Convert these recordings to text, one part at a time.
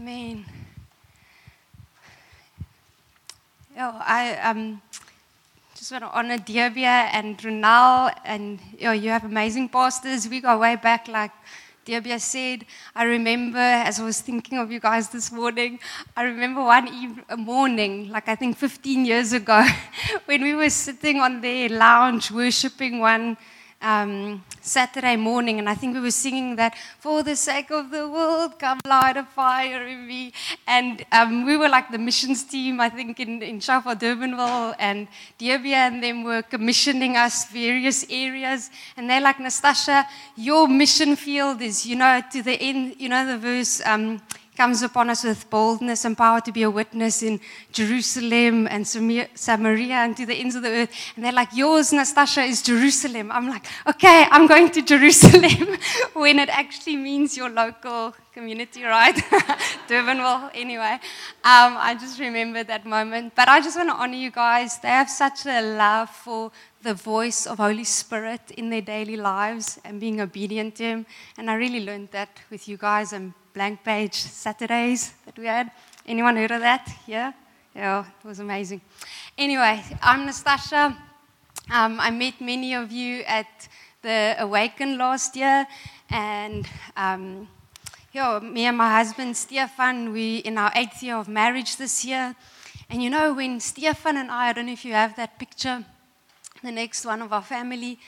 Amen. Yeah, I um, just want to honor Diabia and Runal, and you, know, you have amazing pastors. We go way back, like Diabia said. I remember, as I was thinking of you guys this morning, I remember one eve- morning, like I think 15 years ago, when we were sitting on the lounge worshiping one um, Saturday morning, and I think we were singing that, For the sake of the world, come light a fire in me. And um, we were like the missions team, I think, in, in Shofar Durbanville, and Diabia and them were commissioning us various areas. And they're like, Nastassja, your mission field is, you know, to the end, you know, the verse. Um, comes upon us with boldness and power to be a witness in Jerusalem and Samaria and to the ends of the earth. And they're like, Yours, Nastassja, is Jerusalem. I'm like, Okay, I'm going to Jerusalem when it actually means your local community, right? Durbanville, anyway. Um, I just remember that moment. But I just want to honor you guys. They have such a love for the voice of Holy Spirit in their daily lives and being obedient to Him. And I really learned that with you guys and blank page Saturdays that we had. Anyone heard of that? Yeah? Yeah, it was amazing. Anyway, I'm Nastassja. Um, I met many of you at the Awaken last year, and um, yeah, me and my husband Stefan, we in our eighth year of marriage this year. And you know, when Stefan and I, I don't know if you have that picture, the next one of our family,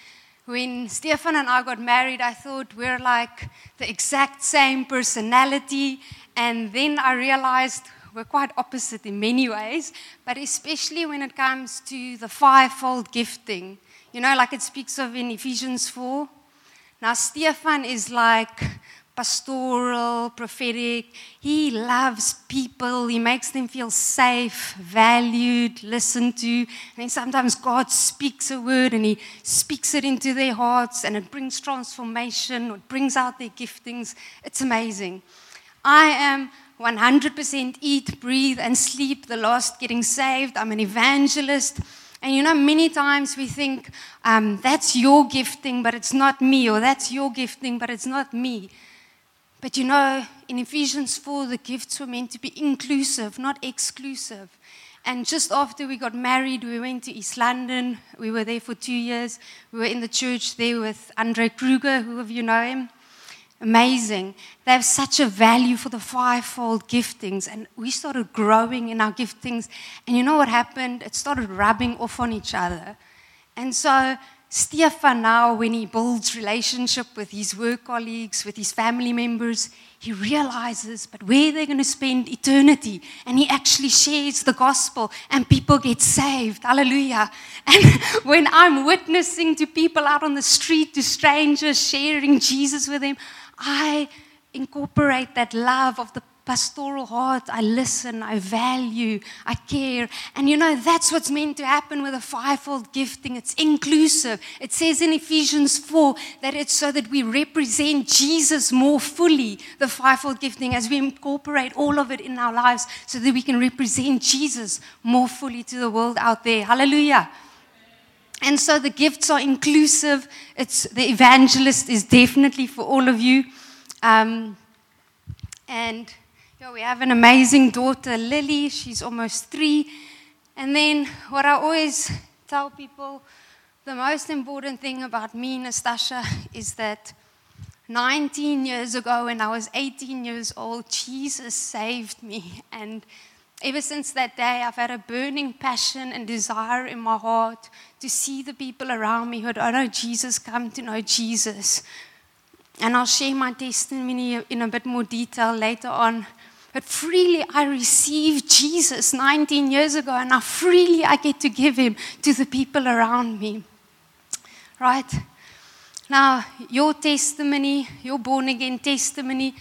when Stefan and I got married, I thought we're like the exact same personality. And then I realized we're quite opposite in many ways, but especially when it comes to the fivefold gifting. You know, like it speaks of in Ephesians 4. Now, Stefan is like pastoral, prophetic. He loves people. He makes them feel safe, valued, listened to. And sometimes God speaks a word and He speaks it into their hearts and it brings transformation, it brings out their giftings. It's amazing. I am 100% eat, breathe, and sleep, the lost getting saved. I'm an evangelist. And you know, many times we think, um, that's your gifting, but it's not me, or that's your gifting, but it's not me. But you know, in Ephesians 4, the gifts were meant to be inclusive, not exclusive. And just after we got married, we went to East London. We were there for two years. We were in the church there with Andre Kruger, who of you know him. Amazing. They have such a value for the fivefold giftings. And we started growing in our giftings. And you know what happened? It started rubbing off on each other. And so Stefan now, when he builds relationship with his work colleagues, with his family members, he realizes, but where they're going to spend eternity, and he actually shares the gospel, and people get saved. Hallelujah! And when I'm witnessing to people out on the street, to strangers, sharing Jesus with them, I incorporate that love of the pastoral heart. I listen, I value, I care. And you know, that's what's meant to happen with a fivefold gifting. It's inclusive. It says in Ephesians 4 that it's so that we represent Jesus more fully, the fivefold gifting, as we incorporate all of it in our lives so that we can represent Jesus more fully to the world out there. Hallelujah. And so the gifts are inclusive. It's the evangelist is definitely for all of you. Um, and yeah, we have an amazing daughter, Lily. She's almost three. And then, what I always tell people the most important thing about me, Nastassja, is that 19 years ago, when I was 18 years old, Jesus saved me. And ever since that day, I've had a burning passion and desire in my heart to see the people around me who don't know Jesus come to know Jesus. And I'll share my testimony in a bit more detail later on. But freely I received Jesus 19 years ago, and now freely I get to give him to the people around me. Right? Now, your testimony, your born again testimony,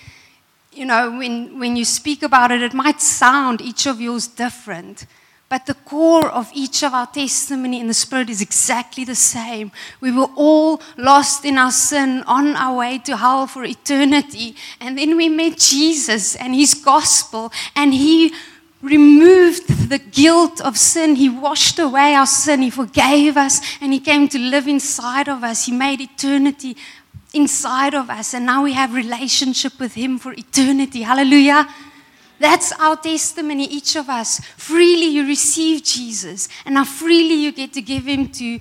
you know, when, when you speak about it, it might sound each of yours different. But the core of each of our testimony in the Spirit is exactly the same. We were all lost in our sin, on our way to hell for eternity. And then we met Jesus and His gospel, and He removed the guilt of sin. He washed away our sin. He forgave us, and He came to live inside of us. He made eternity inside of us, and now we have relationship with Him for eternity. Hallelujah. That's our testimony, each of us. Freely you receive Jesus, and now freely you get to give him to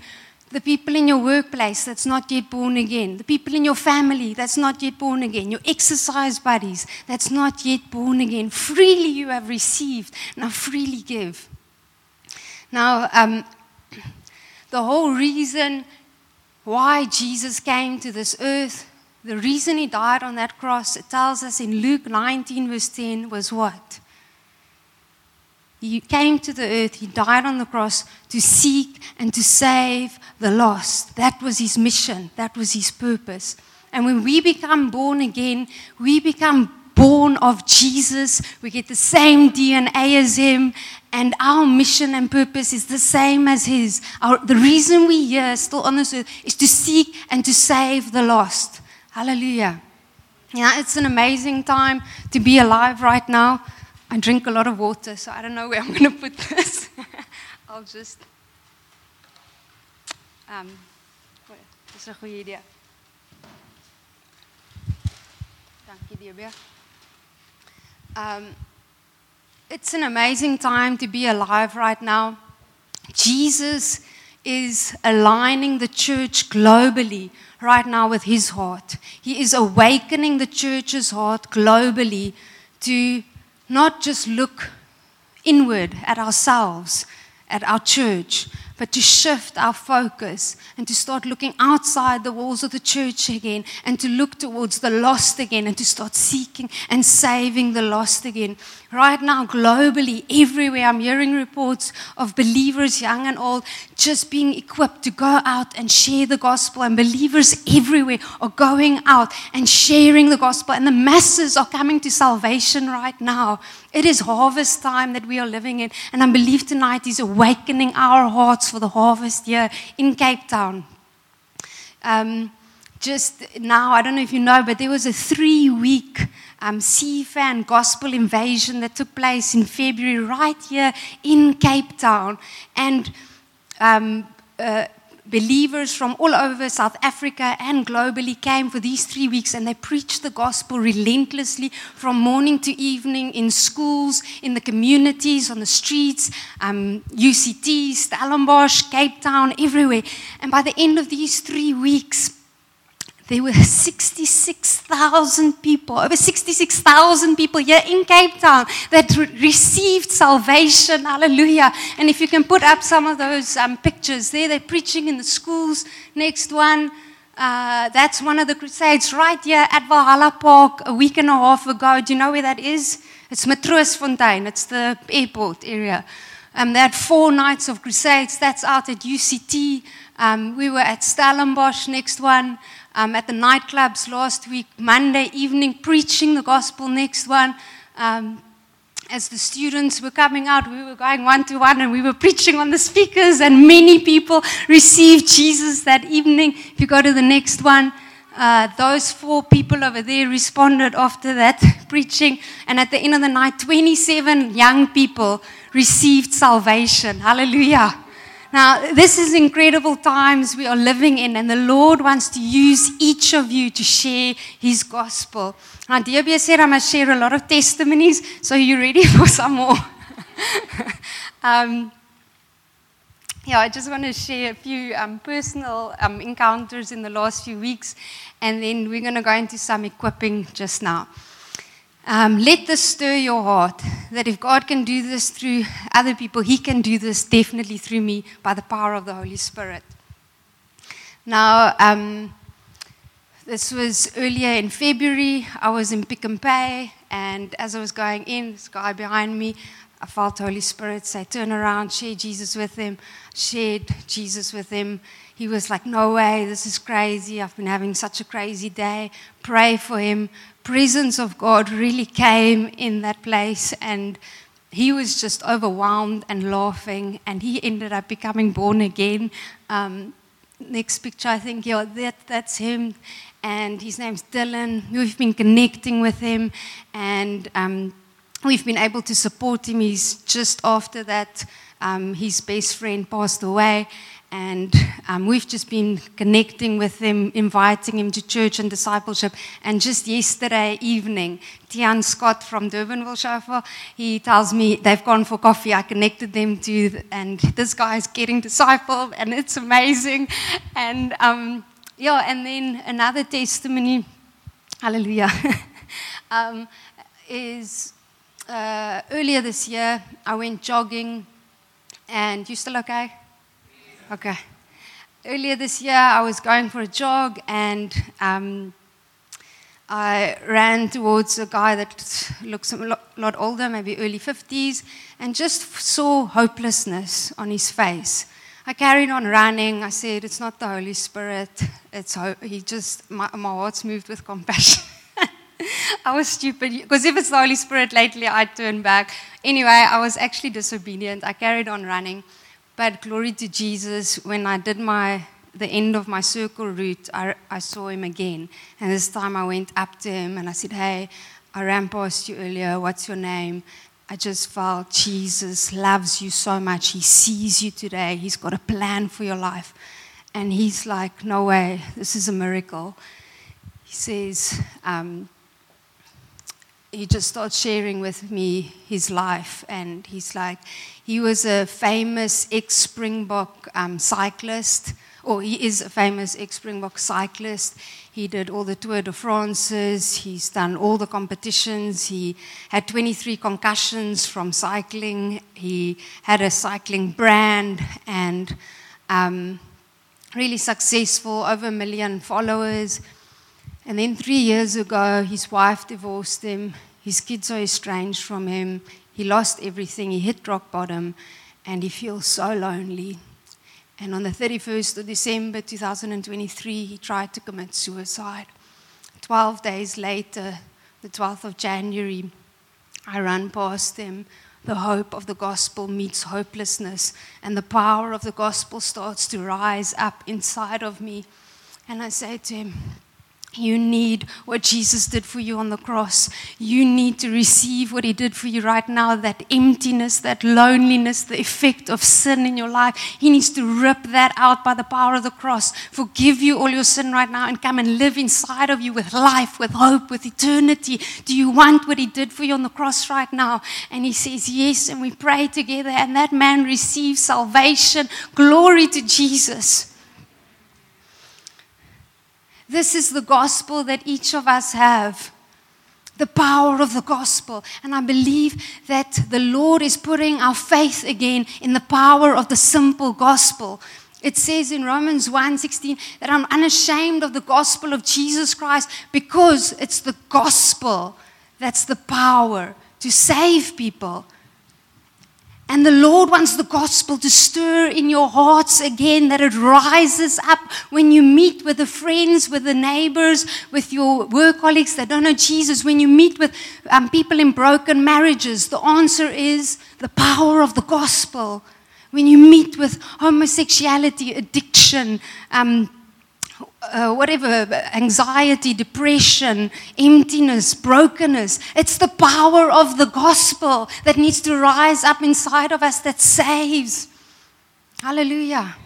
the people in your workplace that's not yet born again, the people in your family that's not yet born again, your exercise buddies that's not yet born again. Freely you have received, now freely give. Now, um, the whole reason why Jesus came to this earth, the reason he died on that cross, it tells us in Luke 19, verse 10, was what? He came to the earth, he died on the cross to seek and to save the lost. That was his mission, that was his purpose. And when we become born again, we become born of Jesus. We get the same DNA as him, and our mission and purpose is the same as his. Our, the reason we're here, still on this earth, is to seek and to save the lost. Hallelujah. Yeah, it's an amazing time to be alive right now. I drink a lot of water, so I don't know where I'm going to put this. I'll just. Um, dis 'n goeie idee. Dankie, Debia. Um, it's an amazing time to be alive right now. Jesus is aligning the church globally right now with his heart. He is awakening the church's heart globally to not just look inward at ourselves, at our church, but to shift our focus and to start looking outside the walls of the church again and to look towards the lost again and to start seeking and saving the lost again. Right now, globally, everywhere, I'm hearing reports of believers, young and old, just being equipped to go out and share the gospel. And believers everywhere are going out and sharing the gospel. And the masses are coming to salvation right now. It is harvest time that we are living in. And I believe tonight is awakening our hearts for the harvest here in Cape Town. Um, just now, I don't know if you know, but there was a three week um, CFAN gospel invasion that took place in February right here in Cape Town. And um, uh, believers from all over South Africa and globally came for these three weeks and they preached the gospel relentlessly from morning to evening in schools, in the communities, on the streets, um, UCT, Stellenbosch, Cape Town, everywhere. And by the end of these three weeks, there were 66,000 people, over 66,000 people here in Cape Town that re- received salvation. Hallelujah. And if you can put up some of those um, pictures there, they're preaching in the schools. Next one. Uh, that's one of the crusades right here at Valhalla Park a week and a half ago. Do you know where that is? It's Matroosfontein. It's the airport area. Um, they had four nights of crusades. That's out at UCT. Um, we were at Stellenbosch, next one um, at the nightclubs last week, Monday evening, preaching the gospel. Next one, um, as the students were coming out, we were going one to one and we were preaching on the speakers, and many people received Jesus that evening. If you go to the next one, uh, those four people over there responded after that preaching, and at the end of the night, 27 young people received salvation. Hallelujah. Now, this is incredible times we are living in, and the Lord wants to use each of you to share His gospel. Now, DB said I must share a lot of testimonies, so are you ready for some more? um, yeah, I just want to share a few um, personal um, encounters in the last few weeks, and then we're going to go into some equipping just now. Um, let this stir your heart that if God can do this through other people, He can do this definitely through me by the power of the Holy Spirit. Now, um, this was earlier in February. I was in Pick n Pay, and as I was going in, this guy behind me, I felt the Holy Spirit say, Turn around, share Jesus with him. Shared Jesus with him. He was like, No way, this is crazy. I've been having such a crazy day. Pray for him presence of God really came in that place and he was just overwhelmed and laughing and he ended up becoming born again. Um, next picture, I think, yeah, that, that's him. And his name's Dylan. We've been connecting with him and um, we've been able to support him. He's just after that, um, his best friend passed away. And um, we've just been connecting with him, inviting him to church and discipleship. And just yesterday evening, Tian Scott from Durbanville Shofar, he tells me they've gone for coffee. I connected them to, and this guy is getting discipled, and it's amazing. And um, yeah, and then another testimony, hallelujah, um, is uh, earlier this year, I went jogging, and you still okay? Okay. Earlier this year, I was going for a jog and um, I ran towards a guy that looks a lot older, maybe early 50s, and just saw hopelessness on his face. I carried on running. I said, It's not the Holy Spirit. It's ho-. he just, my, my heart's moved with compassion. I was stupid because if it's the Holy Spirit lately, I'd turn back. Anyway, I was actually disobedient. I carried on running. But glory to Jesus, when I did my the end of my circle route, I, I saw him again. And this time I went up to him and I said, Hey, I ran past you earlier. What's your name? I just felt Jesus loves you so much. He sees you today. He's got a plan for your life. And he's like, No way, this is a miracle. He says, um, he just starts sharing with me his life. And he's like, he was a famous ex Springbok um, cyclist, or he is a famous ex Springbok cyclist. He did all the Tour de France's, he's done all the competitions. He had 23 concussions from cycling. He had a cycling brand and um, really successful, over a million followers. And then three years ago, his wife divorced him. His kids are estranged from him. He lost everything. He hit rock bottom and he feels so lonely. And on the 31st of December 2023, he tried to commit suicide. 12 days later, the 12th of January, I ran past him. The hope of the gospel meets hopelessness, and the power of the gospel starts to rise up inside of me. And I say to him, you need what Jesus did for you on the cross. You need to receive what He did for you right now that emptiness, that loneliness, the effect of sin in your life. He needs to rip that out by the power of the cross, forgive you all your sin right now, and come and live inside of you with life, with hope, with eternity. Do you want what He did for you on the cross right now? And He says, Yes. And we pray together, and that man receives salvation. Glory to Jesus. This is the gospel that each of us have. The power of the gospel. And I believe that the Lord is putting our faith again in the power of the simple gospel. It says in Romans 1:16 that I'm unashamed of the gospel of Jesus Christ because it's the gospel that's the power to save people. And the Lord wants the gospel to stir in your hearts again, that it rises up when you meet with the friends, with the neighbors, with your work colleagues that don't know Jesus, when you meet with um, people in broken marriages. The answer is the power of the gospel. When you meet with homosexuality, addiction, um, uh, whatever, anxiety, depression, emptiness, brokenness. It's the power of the gospel that needs to rise up inside of us that saves. Hallelujah.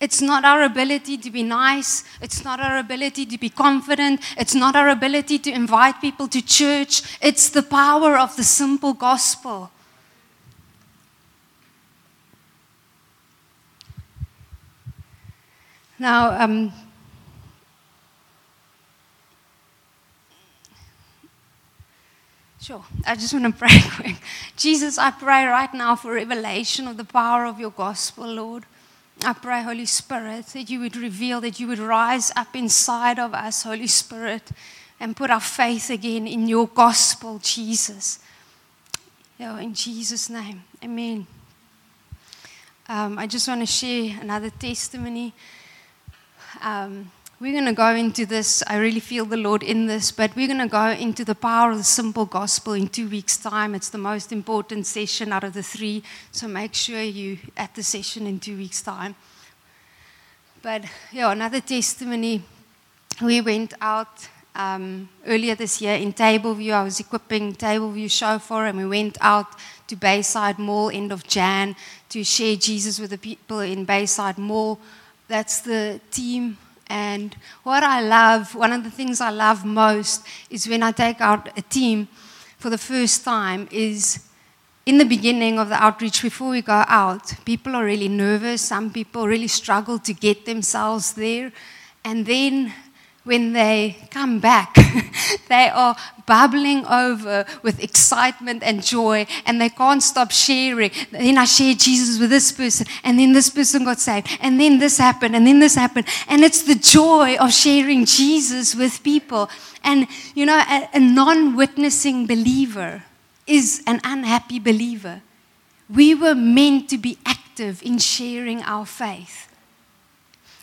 It's not our ability to be nice. It's not our ability to be confident. It's not our ability to invite people to church. It's the power of the simple gospel. Now, um, Sure. I just want to pray quick. Jesus, I pray right now for revelation of the power of your gospel, Lord. I pray, Holy Spirit, that you would reveal, that you would rise up inside of us, Holy Spirit, and put our faith again in your gospel, Jesus. Yeah, in Jesus' name. Amen. Um, I just want to share another testimony. Um, we're going to go into this. I really feel the Lord in this, but we're going to go into the power of the simple gospel in two weeks' time. It's the most important session out of the three, so make sure you at the session in two weeks' time. But yeah, another testimony. We went out um, earlier this year in Tableview. I was equipping Tableview Shofar, and we went out to Bayside Mall end of Jan to share Jesus with the people in Bayside Mall. That's the team. And what I love, one of the things I love most is when I take out a team for the first time is in the beginning of the outreach, before we go out, people are really nervous. Some people really struggle to get themselves there. And then when they come back, they are bubbling over with excitement and joy, and they can't stop sharing. Then I shared Jesus with this person, and then this person got saved, and then this happened, and then this happened. And it's the joy of sharing Jesus with people. And, you know, a, a non witnessing believer is an unhappy believer. We were meant to be active in sharing our faith.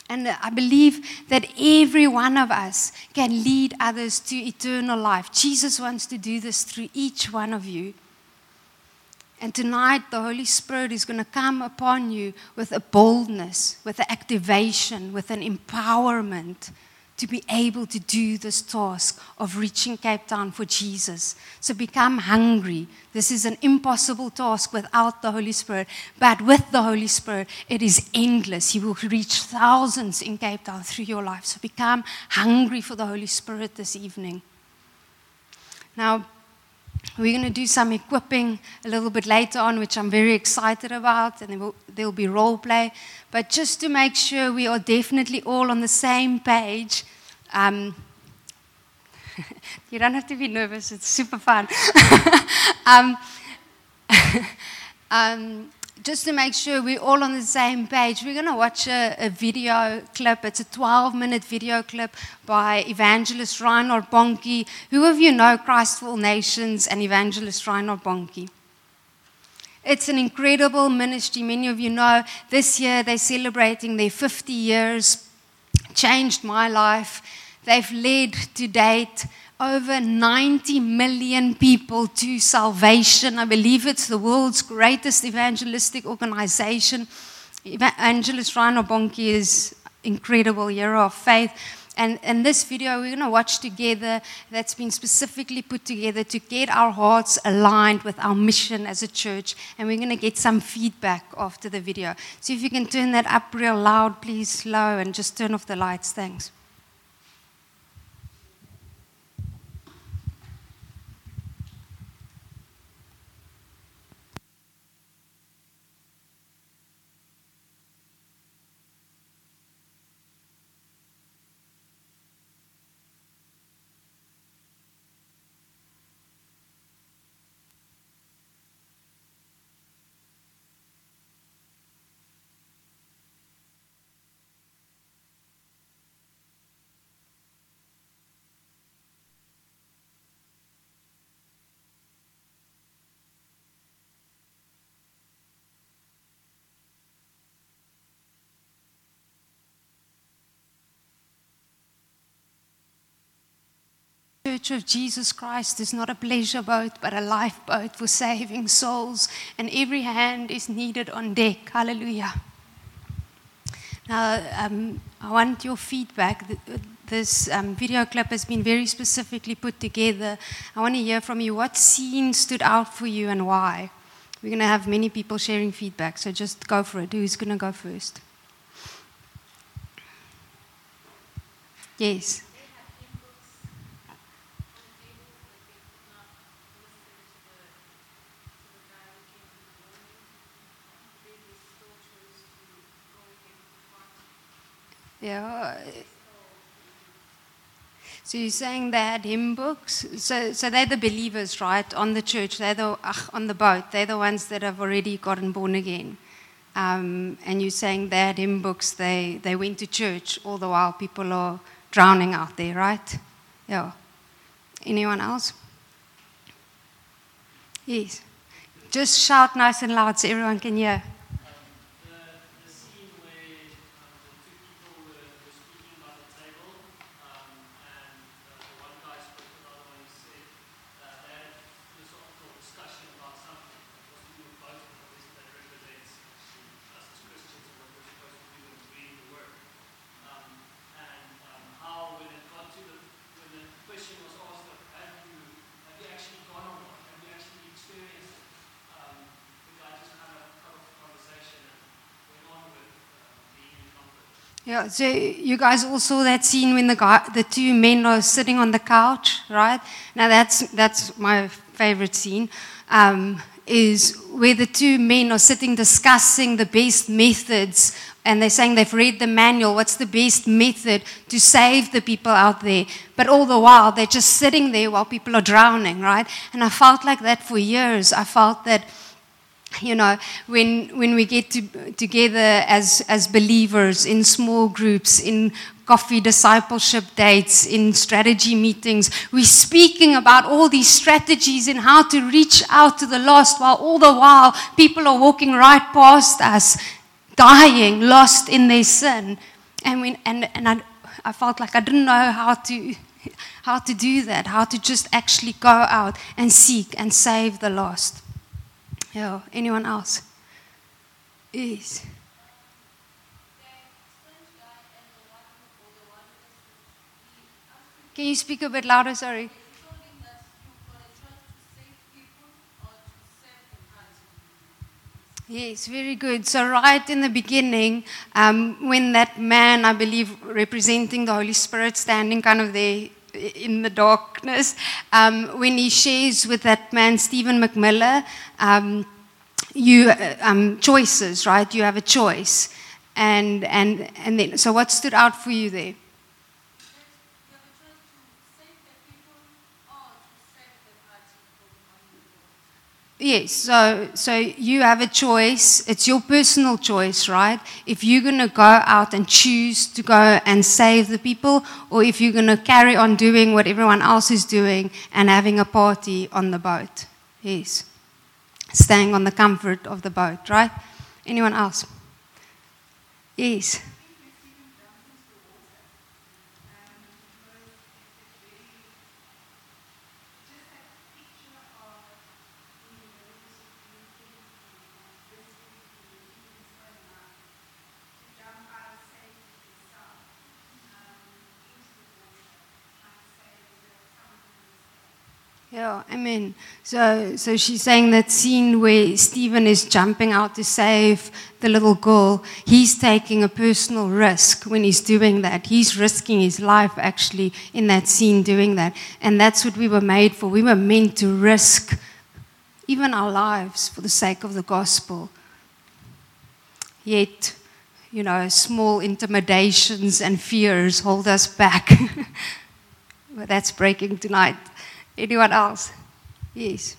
And I believe that every one of us can lead others to eternal life. Jesus wants to do this through each one of you. And tonight, the Holy Spirit is going to come upon you with a boldness, with an activation, with an empowerment to be able to do this task of reaching Cape Town for Jesus. So become hungry. This is an impossible task without the Holy Spirit, but with the Holy Spirit, it is endless. You will reach thousands in Cape Town through your life. So become hungry for the Holy Spirit this evening. Now, we're going to do some equipping a little bit later on, which I'm very excited about, and there will, there'll be role play. But just to make sure we are definitely all on the same page, um, you don't have to be nervous, it's super fun. um, um, just to make sure we're all on the same page, we're going to watch a, a, video clip. It's a 12 minute video clip by evangelist Reinhard Bonnke. Who of you know Christ for All Nations and evangelist Reinhard Bonnke? It's an incredible ministry. Many of you know this year they're celebrating their 50 years, changed my life. They've led to date over 90 million people to salvation. I believe it's the world's greatest evangelistic organization. Evangelist Reinhard Bonnke is incredible hero of faith. And, and this video we're going to watch together that's been specifically put together to get our hearts aligned with our mission as a church. And we're going to get some feedback after the video. So if you can turn that up real loud, please, slow, and just turn off the lights. Thanks. Church of Jesus Christ is not a pleasure boat, but a lifeboat for saving souls, and every hand is needed on deck. Hallelujah. Now, um, I want your feedback. This um, video clip has been very specifically put together. I want to hear from you what scene stood out for you and why. We're going to have many people sharing feedback, so just go for it. Who's going to go first? Yes. Yeah. So you're saying they had hymn books? So, so they're the believers, right, on the church. They're the, on the boat. They're the ones that have already gotten born again. Um, and you're saying they had hymn books. They, they went to church all the while people are drowning out there, right? Yeah. Anyone else? Yes. Just shout nice and loud so everyone can hear. Yeah, so you guys all saw that scene when the guy, the two men are sitting on the couch, right? Now that's that's my favorite scene. Um, is where the two men are sitting discussing the best methods and they're saying they've read the manual, what's the best method to save the people out there. But all the while, they're just sitting there while people are drowning, right? And I felt like that for years. I felt that you know, when, when we get to, together as, as believers in small groups, in coffee discipleship dates, in strategy meetings, we're speaking about all these strategies and how to reach out to the lost, while all the while people are walking right past us, dying, lost in their sin. And, and, and I, I felt like I didn't know how to, how to do that, how to just actually go out and seek and save the lost. Yeah, anyone else? Yes. Can you speak a bit louder? Sorry. Yes, very good. So, right in the beginning, um, when that man, I believe, representing the Holy Spirit, standing kind of there in the darkness, um, when he shares with that man, Stephen McMillan, um, you um, choices, right? You have a choice, and and and then so what stood out for you there? Yes, so, so you have a choice. It's your personal choice, right? If you're going to go out and choose to go and save the people, or if you're going to carry on doing what everyone else is doing and having a party on the boat. Yes. Staying on the comfort of the boat, right? Anyone else? Yes. Yeah, amen. So, so she's saying that scene where Stephen is jumping out to save the little girl, he's taking a personal risk when he's doing that. He's risking his life actually in that scene doing that. And that's what we were made for. We were meant to risk even our lives for the sake of the gospel. Yet, you know, small intimidations and fears hold us back. but that's breaking tonight. Anyone else? Yes.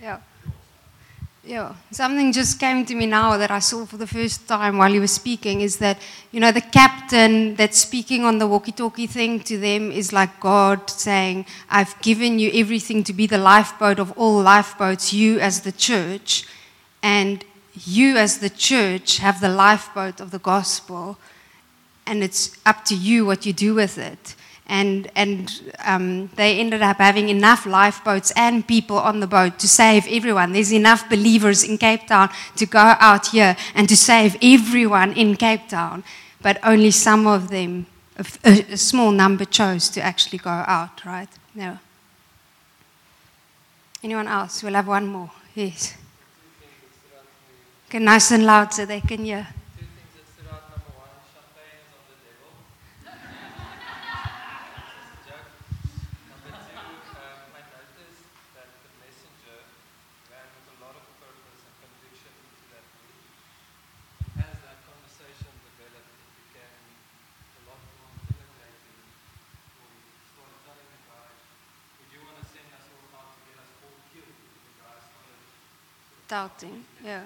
Yeah. Yeah, something just came to me now that I saw for the first time while he was speaking is that, you know, the captain that's speaking on the walkie talkie thing to them is like God saying, I've given you everything to be the lifeboat of all lifeboats, you as the church, and you as the church have the lifeboat of the gospel, and it's up to you what you do with it and, and um, they ended up having enough lifeboats and people on the boat to save everyone. There's enough believers in Cape Town to go out here and to save everyone in Cape Town, but only some of them, a, a small number, chose to actually go out, right? No. Anyone else? We'll have one more. Yes. Okay, nice and loud so they can hear. Doubting. Yeah.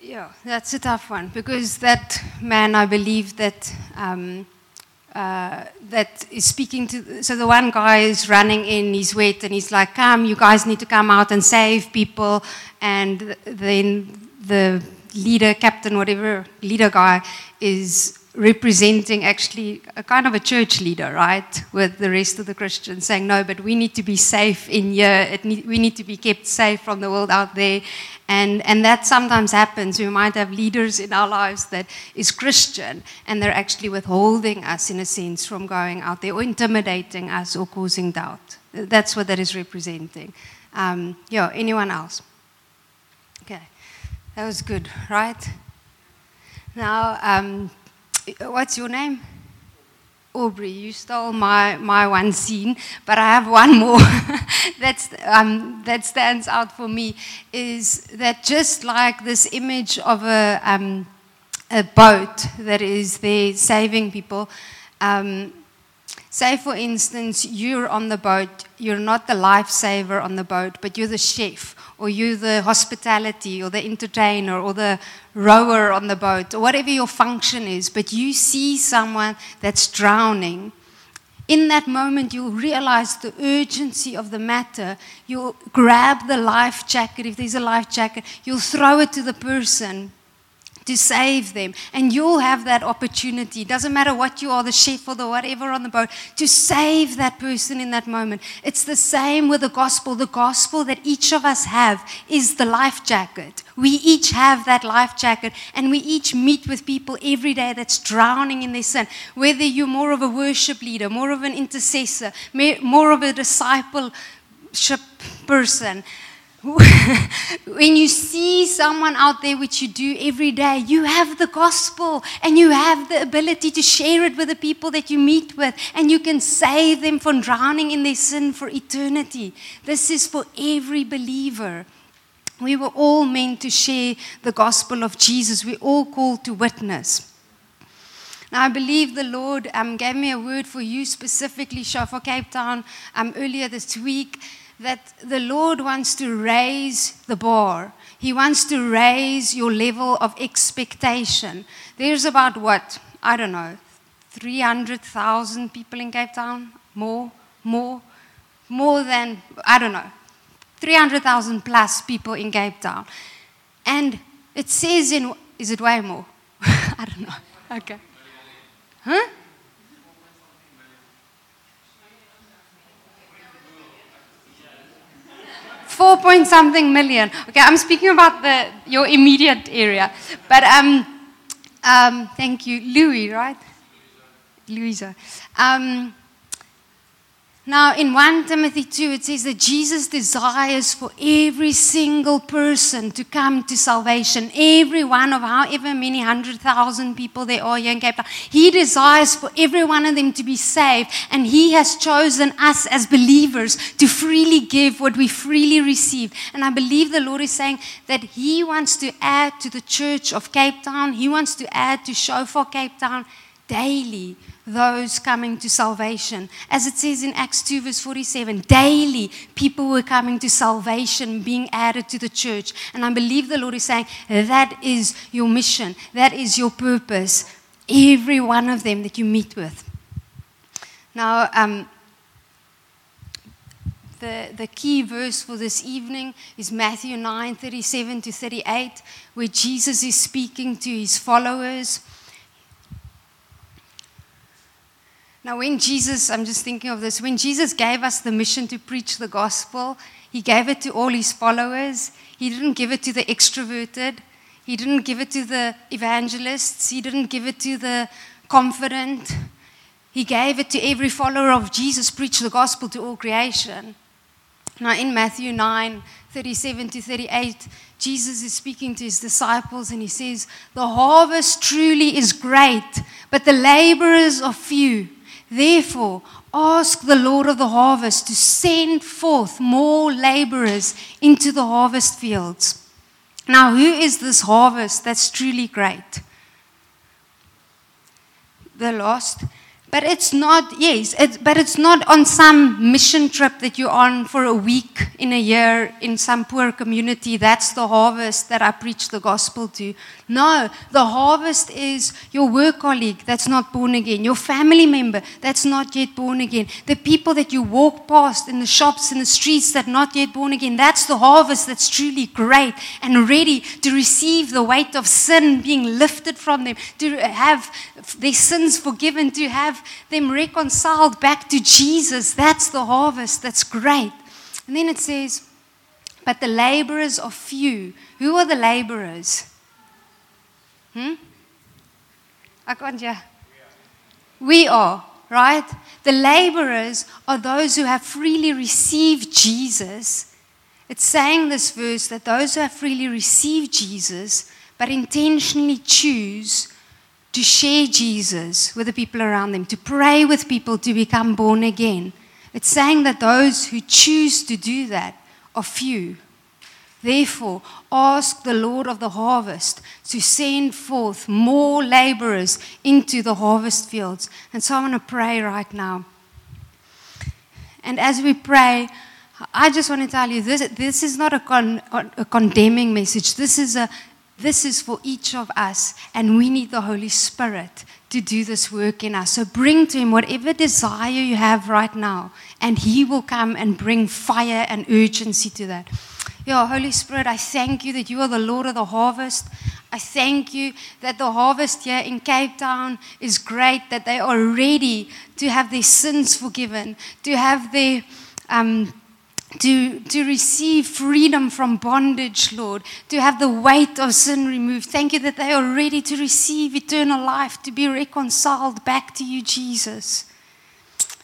Yeah, that's a tough one because that man, I believe that um, uh, that is speaking to. So the one guy is running in, he's wet, and he's like, "Come, you guys need to come out and save people." And then the leader, captain, whatever leader guy is representing actually a kind of a church leader, right, with the rest of the Christians saying, no, but we need to be safe in here. Need, we need to be kept safe from the world out there. And, and that sometimes happens. We might have leaders in our lives that is Christian, and they're actually withholding us, in a sense, from going out there or intimidating us or causing doubt. That's what that is representing. Um, yeah, anyone else? Okay, that was good, right? Now, um, what's your name? Aubrey, you stole my, my one scene, but I have one more that's, um, that stands out for me is that just like this image of a, um, a boat that is there saving people, um, say for instance, you're on the boat, you're not the lifesaver on the boat, but you're the chef or you the hospitality or the entertainer or the rower on the boat or whatever your function is, but you see someone that's drowning, in that moment you'll realize the urgency of the matter. You'll grab the life jacket, if there's a life jacket, you'll throw it to the person to save them. And you'll have that opportunity. Doesn't matter what you are, the chef or the whatever on the boat, to save that person in that moment. It's the same with the gospel. The gospel that each of us have is the life jacket. We each have that life jacket, and we each meet with people every day that's drowning in their sin. Whether you're more of a worship leader, more of an intercessor, more of a discipleship person, when you see someone out there, which you do every day, you have the gospel and you have the ability to share it with the people that you meet with, and you can save them from drowning in their sin for eternity. This is for every believer. We were all meant to share the gospel of Jesus, we're all called to witness. Now, I believe the Lord um, gave me a word for you specifically, for Cape Town, um, earlier this week that the Lord wants to raise the bar. He wants to raise your level of expectation. There's about what? I don't know, 300,000 people in Cape Town? More? More? More than, I don't know, 300,000 plus people in Cape Town. And it says in, is it way more? I don't know. Okay. Huh? Four point something million. Okay, I'm speaking about the your immediate area, but um, um, thank you, Louis, right? Louisa. Um, now, in 1 Timothy 2, it says that Jesus desires for every single person to come to salvation. Every one of however many hundred thousand people there are here in Cape Town. He desires for every one of them to be saved. And He has chosen us as believers to freely give what we freely receive. And I believe the Lord is saying that He wants to add to the church of Cape Town, He wants to add to Shofar Cape Town daily those coming to salvation. As it says in Acts 2, verse 47, daily people were coming to salvation, being added to the church. And I believe the Lord is saying that is your mission, that is your purpose. Every one of them that you meet with. Now, um, the, the key verse for this evening is Matthew 9 37 to 38, where Jesus is speaking to his followers Now, when Jesus, I'm just thinking of this, when Jesus gave us the mission to preach the gospel, he gave it to all his followers. He didn't give it to the extroverted, he didn't give it to the evangelists, he didn't give it to the confident. He gave it to every follower of Jesus, preach the gospel to all creation. Now, in Matthew 9 37 to 38, Jesus is speaking to his disciples and he says, The harvest truly is great, but the laborers are few. Therefore, ask the Lord of the harvest to send forth more laborers into the harvest fields. Now, who is this harvest that's truly great? The lost. But it's not, yes, it's, but it's not on some mission trip that you're on for a week in a year in some poor community. That's the harvest that I preach the gospel to. No, the harvest is your work colleague that's not born again, your family member that's not yet born again, the people that you walk past in the shops, in the streets that not yet born again. That's the harvest that's truly great and ready to receive the weight of sin being lifted from them, to have their sins forgiven, to have them reconciled back to Jesus. That's the harvest. That's great. And then it says, but the laborers are few. Who are the laborers? Hmm? I can't hear. We are, right? The laborers are those who have freely received Jesus. It's saying this verse that those who have freely received Jesus but intentionally choose to share Jesus with the people around them, to pray with people to become born again. It's saying that those who choose to do that are few. Therefore, ask the Lord of the harvest to send forth more laborers into the harvest fields. And so I want to pray right now. And as we pray, I just want to tell you this, this is not a, con, a condemning message. This is, a, this is for each of us, and we need the Holy Spirit to do this work in us. So bring to Him whatever desire you have right now, and He will come and bring fire and urgency to that. Yeah, Holy Spirit, I thank you that you are the Lord of the harvest. I thank you that the harvest here in Cape Town is great, that they are ready to have their sins forgiven, to have their. Um, to, to receive freedom from bondage, Lord, to have the weight of sin removed. Thank you that they are ready to receive eternal life, to be reconciled back to you, Jesus.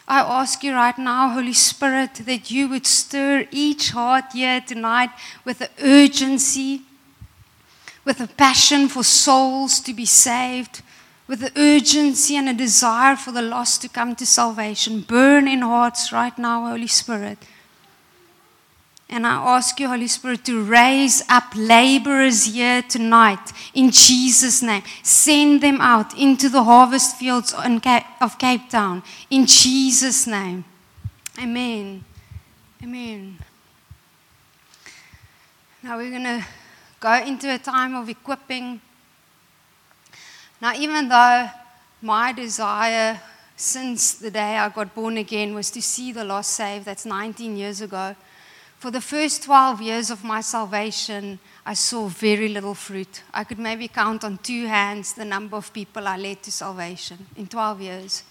I ask you right now, Holy Spirit, that you would stir each heart here tonight with the urgency, with a passion for souls to be saved, with the urgency and a desire for the lost to come to salvation. Burn in hearts right now, Holy Spirit. And I ask you, Holy Spirit, to raise up laborers here tonight in Jesus' name. Send them out into the harvest fields of Cape Town in Jesus' name. Amen. Amen. Now we're going to go into a time of equipping. Now, even though my desire since the day I got born again was to see the lost saved, that's 19 years ago. For the first 12 years of my salvation, I saw very little fruit. I could maybe count on two hands the number of people I led to salvation in 12 years.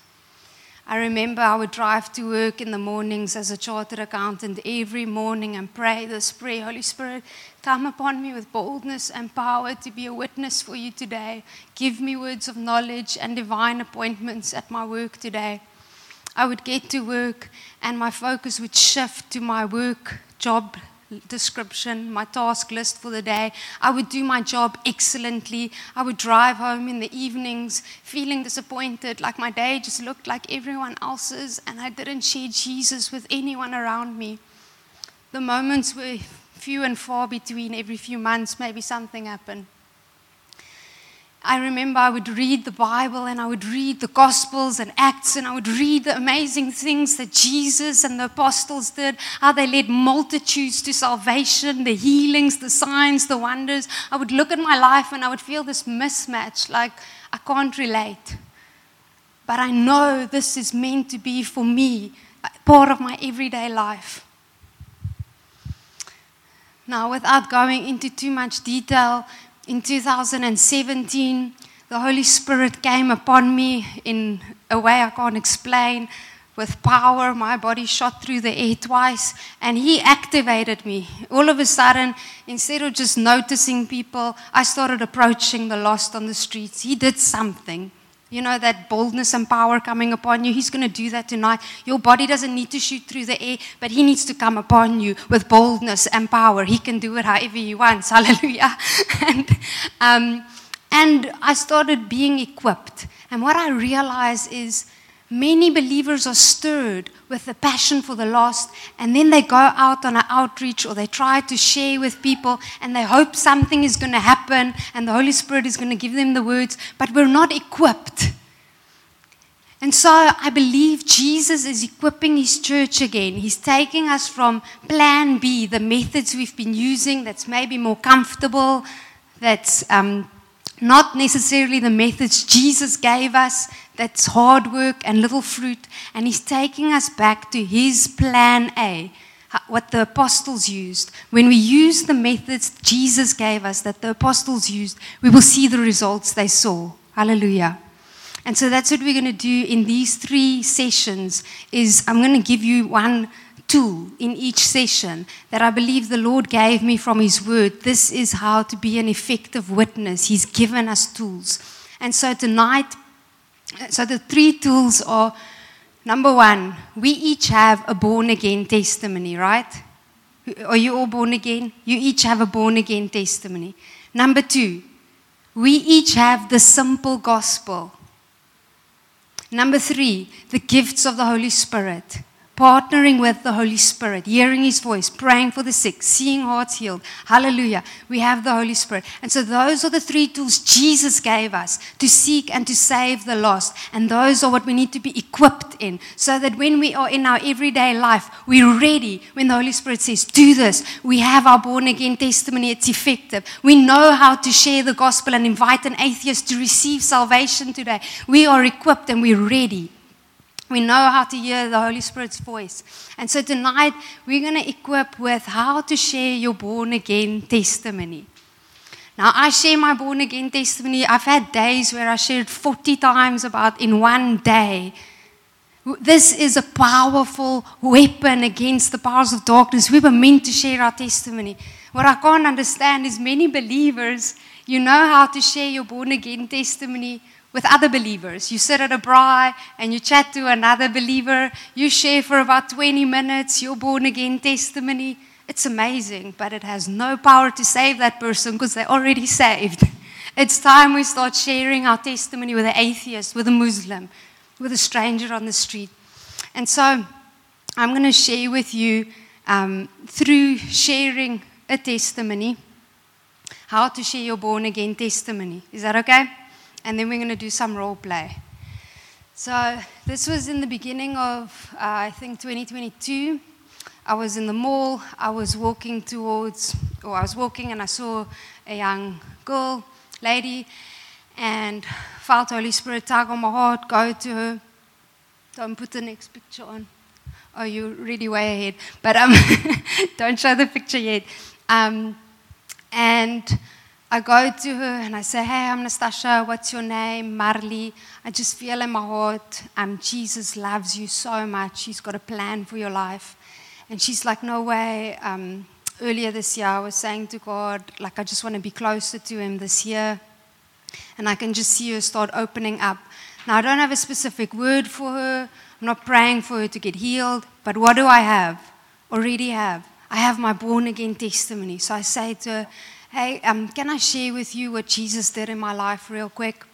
I remember I would drive to work in the mornings as a chartered accountant every morning and pray this prayer Holy Spirit, come upon me with boldness and power to be a witness for you today. Give me words of knowledge and divine appointments at my work today. I would get to work and my focus would shift to my work job description, my task list for the day. I would do my job excellently. I would drive home in the evenings feeling disappointed, like my day just looked like everyone else's, and I didn't share Jesus with anyone around me. The moments were few and far between. Every few months, maybe something happened. I remember I would read the Bible and I would read the Gospels and Acts and I would read the amazing things that Jesus and the apostles did, how they led multitudes to salvation, the healings, the signs, the wonders. I would look at my life and I would feel this mismatch like I can't relate. But I know this is meant to be for me, part of my everyday life. Now, without going into too much detail, in 2017, the Holy Spirit came upon me in a way I can't explain. With power, my body shot through the air twice, and He activated me. All of a sudden, instead of just noticing people, I started approaching the lost on the streets. He did something. You know, that boldness and power coming upon you. He's going to do that tonight. Your body doesn't need to shoot through the air, but He needs to come upon you with boldness and power. He can do it however He wants. Hallelujah. and, um, and I started being equipped. And what I realized is many believers are stirred with the passion for the lost, and then they go out on an outreach or they try to share with people and they hope something is going to happen and the Holy Spirit is going to give them the words, but we're not equipped. And so I believe Jesus is equipping his church again. He's taking us from plan B, the methods we've been using that's maybe more comfortable, that's um, not necessarily the methods Jesus gave us, that's hard work and little fruit. And he's taking us back to his plan A, what the apostles used. When we use the methods Jesus gave us, that the apostles used, we will see the results they saw. Hallelujah. And so that's what we're going to do in these three sessions is I'm going to give you one tool in each session that I believe the Lord gave me from his word. This is how to be an effective witness. He's given us tools. And so tonight so the three tools are number 1, we each have a born again testimony, right? Are you all born again? You each have a born again testimony. Number 2, we each have the simple gospel. Number three, the gifts of the Holy Spirit partnering with the Holy Spirit, hearing His voice, praying for the sick, seeing hearts healed. Hallelujah. We have the Holy Spirit. And so those are the three tools Jesus gave us to seek and to save the lost. And those are what we need to be equipped in so that when we are in our everyday life, we're ready. When the Holy Spirit says, do this, we have our born again testimony. It's effective. We know how to share the gospel and invite an atheist to receive salvation today. We are equipped and we're ready. We know how to hear the Holy Spirit's voice. And so tonight, we're going to equip with how to share your born again testimony. Now, I share my born again testimony. I've had days where I shared 40 times about in one day. This is a powerful weapon against the powers of darkness. We were meant to share our testimony. What I can't understand is many believers, you know how to share your born again testimony, with other believers. You sit at a braai and you chat to another believer. You share for about 20 minutes your born again testimony. It's amazing, but it has no power to save that person because they're already saved. It's time we start sharing our testimony with an atheist, with a Muslim, with a stranger on the street. And so I'm going to share with you um, through sharing a testimony how to share your born again testimony. Is that okay? And then we're going to do some role play. So, this was in the beginning of, uh, I think, 2022. I was in the mall. I was walking towards, or I was walking and I saw a young girl, lady, and felt Holy Spirit tug on my heart, go to her. Don't put the next picture on. Oh, you're really way ahead. But um, don't show the picture yet. Um, and I go to her and I say, Hey, I'm Nastassja. What's your name? Marley. I just feel in my heart, um, Jesus loves you so much. He's got a plan for your life. And she's like, No way. Um, earlier this year, I was saying to God, like, I just want to be closer to Him this year. And I can just see her start opening up. Now, I don't have a specific word for her. I'm not praying for her to get healed. But what do I have? Already have. I have my born again testimony. So I say to her, Hey, um, can I share with you what Jesus did in my life real quick?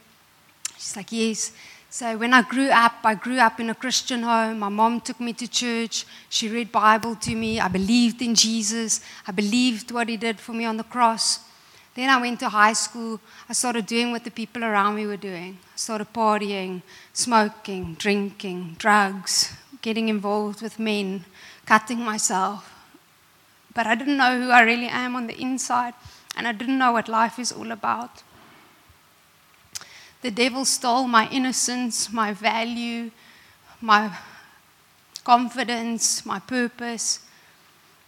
She's like, Yes. So when I grew up, I grew up in a Christian home. My mom took me to church. She read Bible to me. I believed in Jesus. I believed what he did for me on the cross. Then I went to high school. I started doing what the people around me were doing. I started partying, smoking, drinking, drugs, getting involved with men, cutting myself. But I didn't know who I really am on the inside and I didn't know what life is all about. The devil stole my innocence, my value, my confidence, my purpose.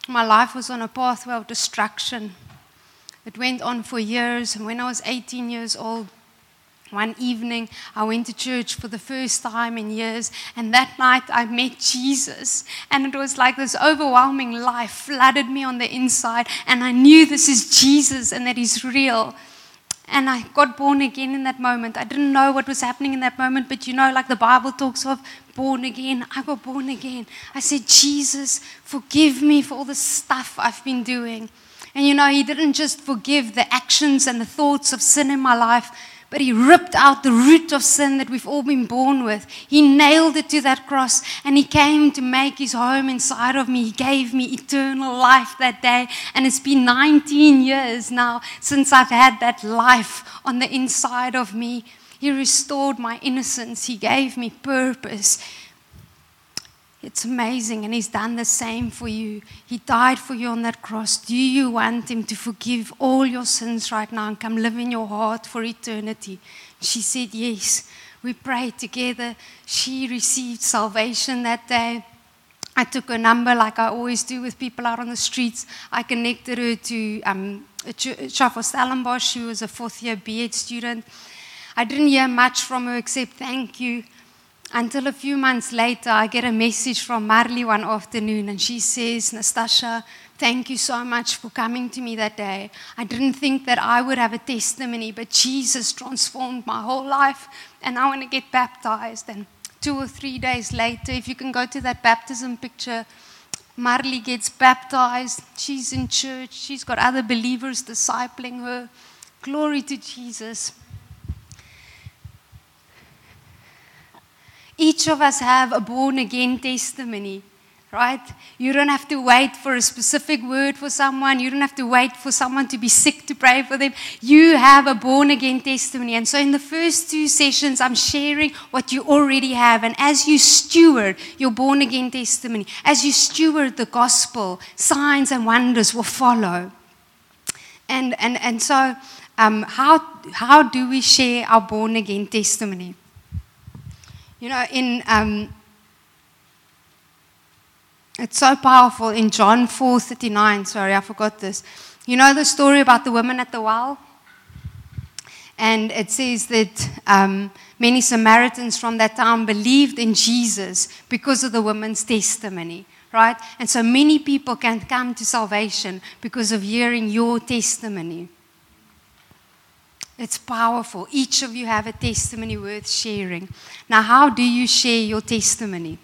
My life was on a pathway of destruction. It went on for years, and when I was 18 years old, one evening, I went to church for the first time in years, and that night I met Jesus. And it was like this overwhelming life flooded me on the inside, and I knew this is Jesus and that He's real. And I got born again in that moment. I didn't know what was happening in that moment, but you know, like the Bible talks of born again, I got born again. I said, Jesus, forgive me for all the stuff I've been doing. And you know, He didn't just forgive the actions and the thoughts of sin in my life but he ripped out the root of sin that we've all been born with. He nailed it to that cross and he came to make his home inside of me. He gave me eternal life that day. And it's been 19 years now since I've had that life on the inside of me. He restored my innocence. He gave me purpose. It's amazing, and He's done the same for you. He died for you on that cross. Do you want Him to forgive all your sins right now and come live in your heart for eternity? She said, Yes. We prayed together. She received salvation that day. I took her number like I always do with people out on the streets. I connected her to um, Shofar Stellenbosch. She was a fourth year BEd student. I didn't hear much from her except thank you. Until a few months later, I get a message from Marley one afternoon, and she says, Nastassja, thank you so much for coming to me that day. I didn't think that I would have a testimony, but Jesus transformed my whole life, and I want to get baptized. And two or three days later, if you can go to that baptism picture, Marley gets baptized. She's in church, she's got other believers discipling her. Glory to Jesus. Each of us have a born again testimony, right? You don't have to wait for a specific word for someone. You don't have to wait for someone to be sick to pray for them. You have a born again testimony. And so in the first two sessions, I'm sharing what you already have. And as you steward your born again testimony, as you steward the gospel, signs and wonders will follow. And, and, and so, um, how, how do we share our born again testimony? You know, in um, it's so powerful in John 4:39. Sorry, I forgot this. You know the story about the woman at the well, and it says that um, many Samaritans from that town believed in Jesus because of the woman's testimony. Right? And so many people can come to salvation because of hearing your testimony. It's powerful. Each of you have a testimony worth sharing. Now, how do you share your testimony?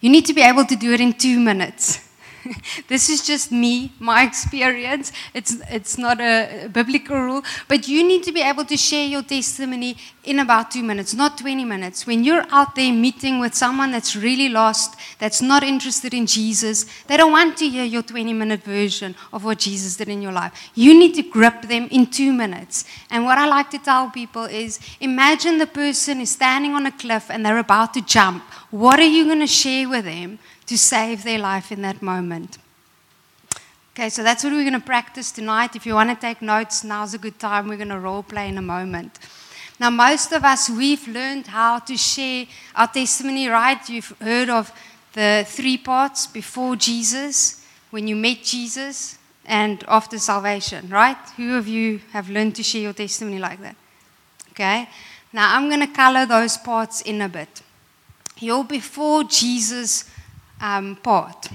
You need to be able to do it in two minutes. this is just me, my experience. It's, it's not a biblical rule. But you need to be able to share your testimony in about two minutes, not 20 minutes. When you're out there meeting with someone that's really lost, that's not interested in Jesus, they don't want to hear your 20 minute version of what Jesus did in your life. You need to grip them in two minutes. And what I like to tell people is imagine the person is standing on a cliff and they're about to jump. What are you going to share with them to save their life in that moment. Okay, so that's what we're going to practice tonight. If you want to take notes, now's a good time. We're going to role play in a moment. Now, most of us, we've learned how to share our testimony, right? You've heard of the three parts before Jesus, when you met Jesus, and after salvation, right? Who of you have learned to share your testimony like that? Okay, now I'm going to color those parts in a bit. Your before Jesus um, part.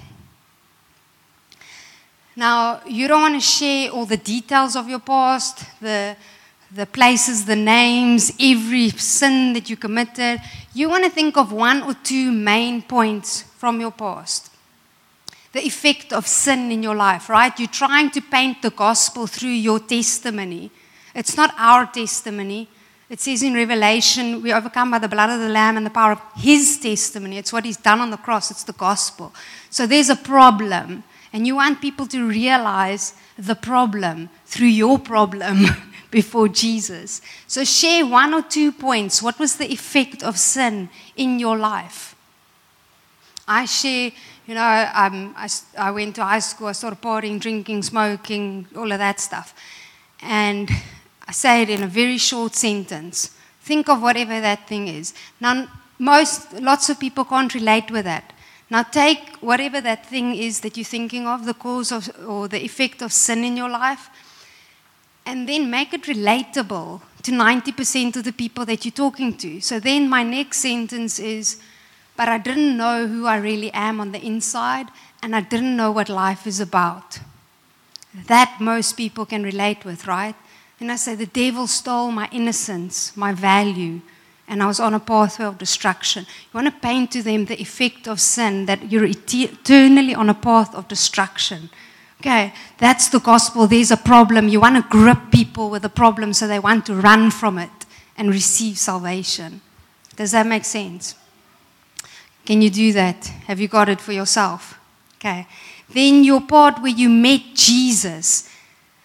Now, you don't want to share all the details of your past, the, the places, the names, every sin that you committed. You want to think of one or two main points from your past. The effect of sin in your life, right? You're trying to paint the gospel through your testimony. It's not our testimony, it says in Revelation, we overcome by the blood of the Lamb and the power of His testimony. It's what He's done on the cross, it's the gospel. So there's a problem, and you want people to realize the problem through your problem before Jesus. So share one or two points. What was the effect of sin in your life? I share, you know, um, I, I went to high school, I started partying, drinking, smoking, all of that stuff. And I say it in a very short sentence. Think of whatever that thing is. Now, most, lots of people can't relate with that. Now, take whatever that thing is that you're thinking of, the cause of, or the effect of sin in your life, and then make it relatable to 90% of the people that you're talking to. So then my next sentence is, but I didn't know who I really am on the inside, and I didn't know what life is about. That most people can relate with, right? And I say, The devil stole my innocence, my value, and I was on a pathway of destruction. You want to paint to them the effect of sin, that you're eternally on a path of destruction. Okay, that's the gospel. There's a problem. You want to grip people with a problem so they want to run from it and receive salvation. Does that make sense? Can you do that? Have you got it for yourself? Okay. Then your part where you met Jesus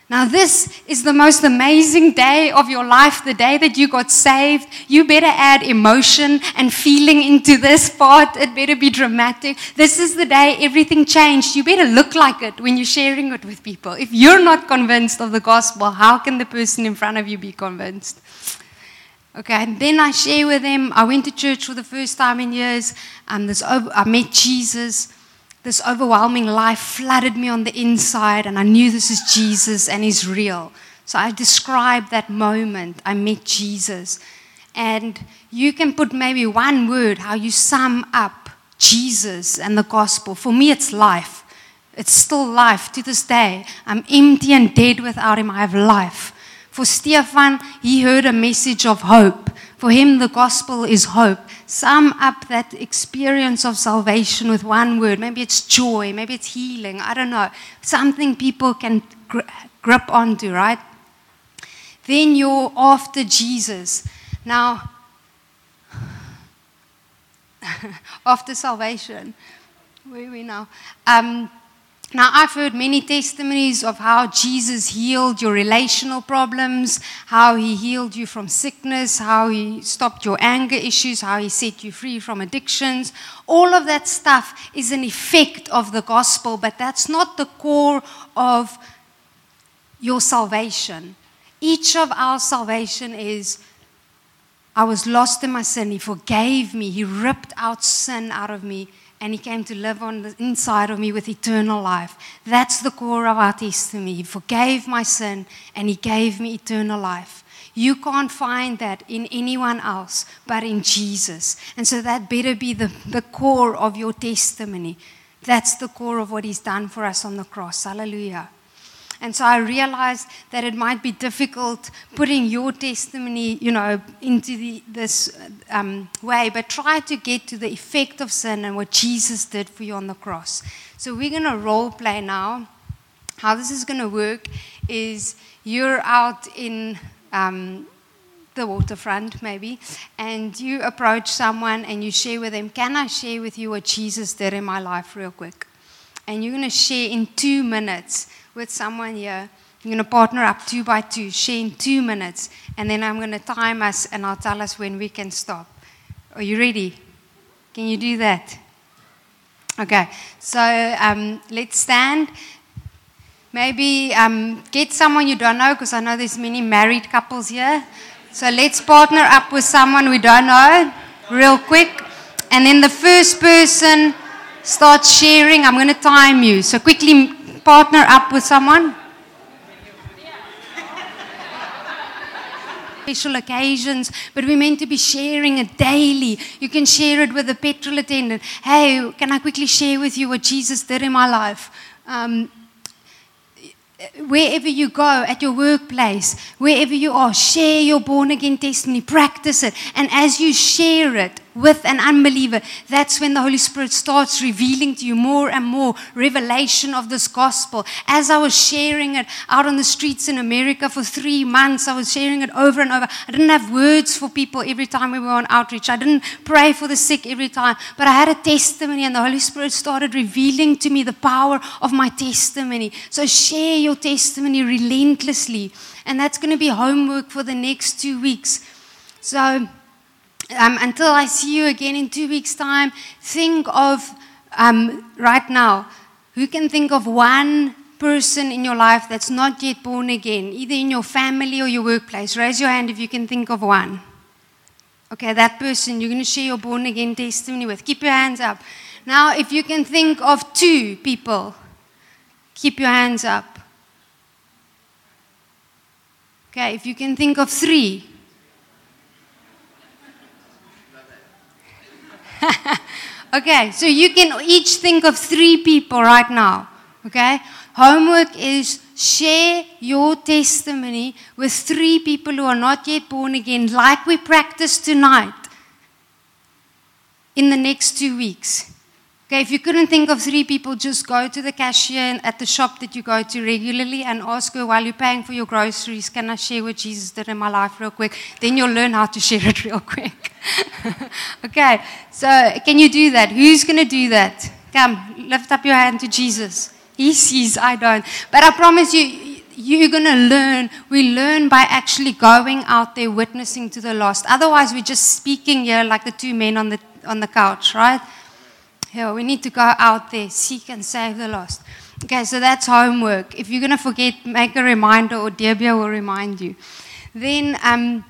Now, this is the most amazing day of your life, the day that you got saved. You better add emotion and feeling into this part. It better be dramatic. This is the day everything changed. You better look like it when you're sharing it with people. If you're not convinced of the gospel, how can the person in front of you be convinced? Okay, and then I share with them. I went to church for the first time in years. Um, this, I met Jesus this overwhelming life flooded me on the inside, and I knew this is Jesus and He's real. So I described that moment. I met Jesus. And you can put maybe one word how you sum up Jesus and the gospel. For me, it's life. It's still life to this day. I'm empty and dead without Him. I have life. For Stefan, he heard a message of hope. For him, the gospel is hope sum up that experience of salvation with one word. Maybe it's joy, maybe it's healing, I don't know. Something people can gr- grip onto, right? Then you're after Jesus. Now, after salvation, where are we now? Um, now, I've heard many testimonies of how Jesus healed your relational problems, how he healed you from sickness, how he stopped your anger issues, how he set you free from addictions. All of that stuff is an effect of the gospel, but that's not the core of your salvation. Each of our salvation is I was lost in my sin. He forgave me, He ripped out sin out of me and he came to live on the inside of me with eternal life. That's the core of our testimony. He forgave my sin and he gave me eternal life. You can't find that in anyone else but in Jesus. And so that better be the, the core of your testimony. That's the core of what he's done for us on the cross. Hallelujah. And so I realized that it might be difficult putting your testimony, you know, into the, this um, way, but try to get to the effect of sin and what Jesus did for you on the cross. So we're going to role play now. How this is going to work is you're out in um, the waterfront, maybe, and you approach someone and you share with them, Can I share with you what Jesus did in my life, real quick? And you're going to share in two minutes with someone here. I'm going to partner up two by two, share in two minutes, and then I'm going to time us and I'll tell us when we can stop. Are you ready? Can you do that? Okay, so um, let's stand. Maybe um, get someone you don't know, because I know there's many married couples here. So let's partner up with someone we don't know, real quick. And then the first person starts sharing. I'm going to time you. So quickly partner up with someone? special occasions, but we're meant to be sharing it daily. You can share it with a petrol attendant. Hey, can I quickly share with you what Jesus did in my life? Um, wherever you go, at your workplace, wherever you are, share your born again testimony, practice it. And as you share it, with an unbeliever, that's when the Holy Spirit starts revealing to you more and more revelation of this gospel. As I was sharing it out on the streets in America for three months, I was sharing it over and over. I didn't have words for people every time we were on outreach. I didn't pray for the sick every time, but I had a testimony, and the Holy Spirit started revealing to me the power of my testimony. So share your testimony relentlessly, and that's going to be homework for the next two weeks. So, um, until I see you again in two weeks' time, think of um, right now who can think of one person in your life that's not yet born again, either in your family or your workplace. Raise your hand if you can think of one. Okay, that person you're going to share your born again testimony with. Keep your hands up. Now, if you can think of two people, keep your hands up. Okay, if you can think of three, okay, so you can each think of three people right now. Okay? Homework is share your testimony with three people who are not yet born again, like we practiced tonight, in the next two weeks. Okay, if you couldn't think of three people, just go to the cashier at the shop that you go to regularly and ask her while you're paying for your groceries, can I share what Jesus did in my life real quick? Then you'll learn how to share it real quick. okay, so can you do that? Who's going to do that? Come, lift up your hand to Jesus. He sees, I don't. But I promise you, you're going to learn. We learn by actually going out there witnessing to the lost. Otherwise, we're just speaking here like the two men on the, on the couch, right? We need to go out there, seek and save the lost. Okay, so that's homework. If you're going to forget, make a reminder or Debia will remind you. Then um,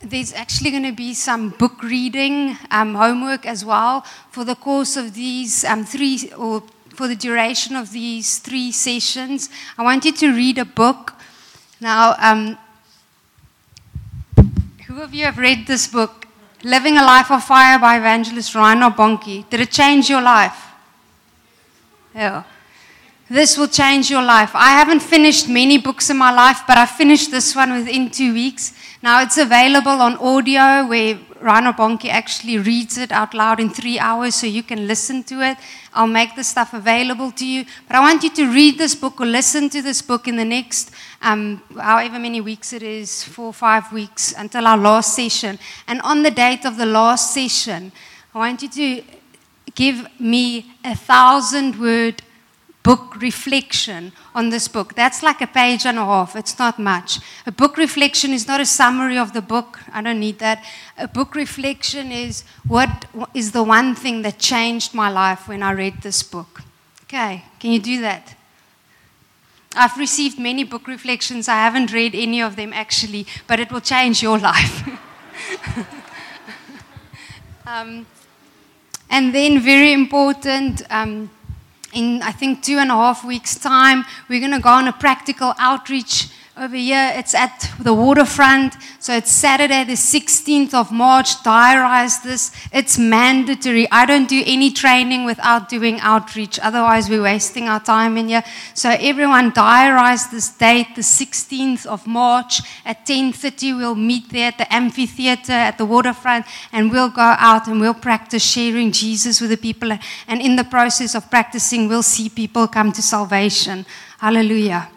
there's actually going to be some book reading um, homework as well for the course of these um, three or for the duration of these three sessions. I want you to read a book. Now, um, who of you have read this book, Living a Life of Fire by evangelist Reinhard Bonnke. Did it change your life? Yeah. This will change your life. I haven't finished many books in my life, but I finished this one within two weeks. Now it's available on audio where Reinhard Bonnke actually reads it out loud in three hours so you can listen to it. I'll make the stuff available to you. But I want you to read this book or listen to this book in the next, um, however many weeks it is, four or five weeks until our last session. And on the date of the last session, I want you to give me a thousand word book reflection on this book. That's like a page and a half. It's not much. A book reflection is not a summary of the book. I don't need that. A book reflection is what is the one thing that changed my life when I read this book. Okay, can you do that? I've received many book reflections. I haven't read any of them actually, but it will change your life. um, and then, very important, um, in I think two and a half weeks' time, we're going to go on a practical outreach over here. It's at the waterfront. So it's Saturday, the 16th of March. Diarize this. It's mandatory. I don't do any training without doing outreach. Otherwise, we're wasting our time in here. So everyone diarize this date, the 16th of March at 10.30. We'll meet there at the amphitheater at the waterfront and we'll go out and we'll practice sharing Jesus with the people. And in the process of practicing, we'll see people come to salvation. Hallelujah.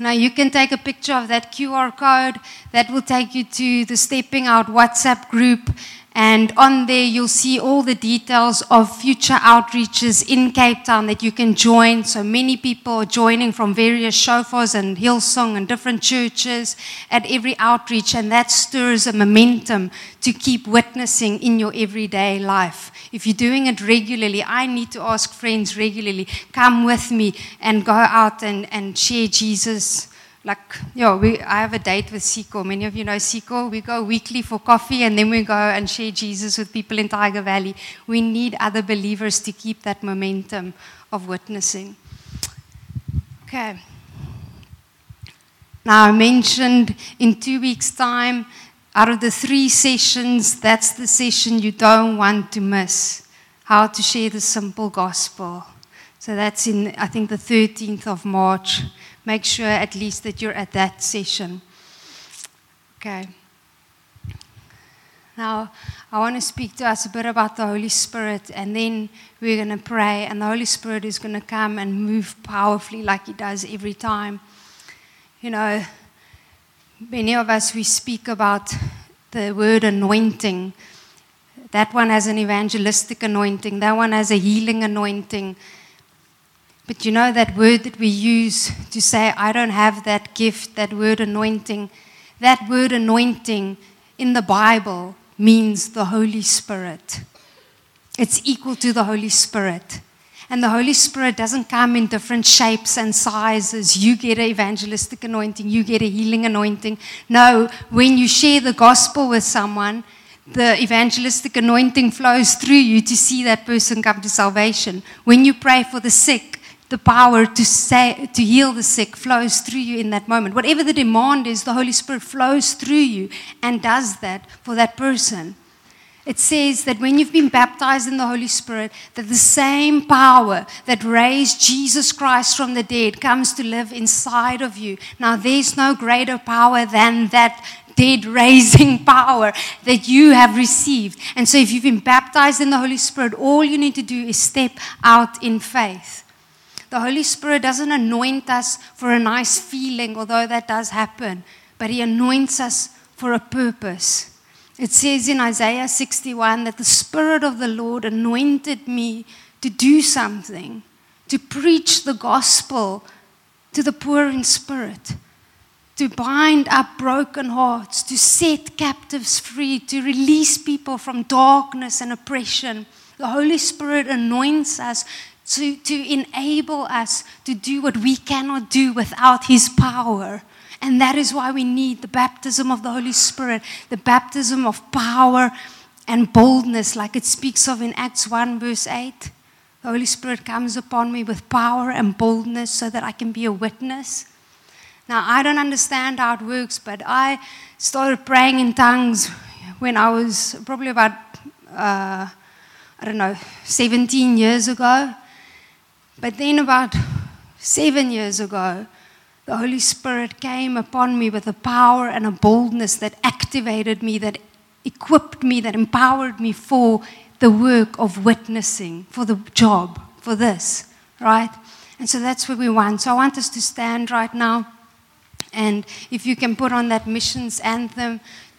Now you can take a picture of that QR code that will take you to the Stepping Out WhatsApp group. And on there, you'll see all the details of future outreaches in Cape Town that you can join. So many people are joining from various shofars and Hillsong and different churches at every outreach, and that stirs a momentum to keep witnessing in your everyday life. If you're doing it regularly, I need to ask friends regularly, come with me and go out and, and share Jesus. Like, yeah, we, I have a date with Siko. Many of you know Siko. We go weekly for coffee and then we go and share Jesus with people in Tyger Valley. We need other believers to keep that momentum of witnessing. Okay. Now, I mentioned in two weeks' time, out of the three sessions, that's the session you don't want to miss. How to share the simple gospel. So that's in, I think, the 13th of March. Make sure at least that you're at that session. Okay. Now, I want to speak to us a bit about the Holy Spirit, and then we're going to pray, and the Holy Spirit is going to come and move powerfully like He does every time. You know, Many of us, we speak about the word anointing. That one has an evangelistic anointing, that one has a healing anointing. But you know that word that we use to say, I don't have that gift, that word anointing, that word anointing in the Bible means the Holy Spirit. It's equal to the Holy Spirit. And the Holy Spirit doesn't come in different shapes and sizes. You get an evangelistic anointing, you get a healing anointing. No, when you share the gospel with someone, the evangelistic anointing flows through you to see that person come to salvation. When you pray for the sick, the power to say to heal the sick flows through you in that moment. Whatever the demand is, the Holy Spirit flows through you and does that for that person. It says that when you've been baptized in the Holy Spirit, that the same power that raised Jesus Christ from the dead comes to live inside of you. Now, there's no greater power than that dead raising power that you have received. And so, if you've been baptized in the Holy Spirit, all you need to do is step out in faith. The Holy Spirit doesn't anoint us for a nice feeling, although that does happen, but He anoints us for a purpose. It says in Isaiah 61 that the Spirit of the Lord anointed me to do something, to preach the gospel to the poor in spirit, to bind up broken hearts, to set captives free, to release people from darkness and oppression. The Holy Spirit anoints us to, to enable us to do what we cannot do without His power. And that is why we need the baptism of the Holy Spirit, the baptism of power and boldness, like it speaks of in Acts 1, verse 8. The Holy Spirit comes upon me with power and boldness so that I can be a witness. Now, I don't understand how it works, but I started praying in tongues when I was probably about, uh, I don't know, 17 years ago. But then, about seven years ago, the Holy Spirit came upon me with a power and a boldness that activated me, that equipped me, that empowered me for the work of witnessing, for the job, for this, right? And so that's what we want. So I want us to stand right now. And if you can put on that missions anthem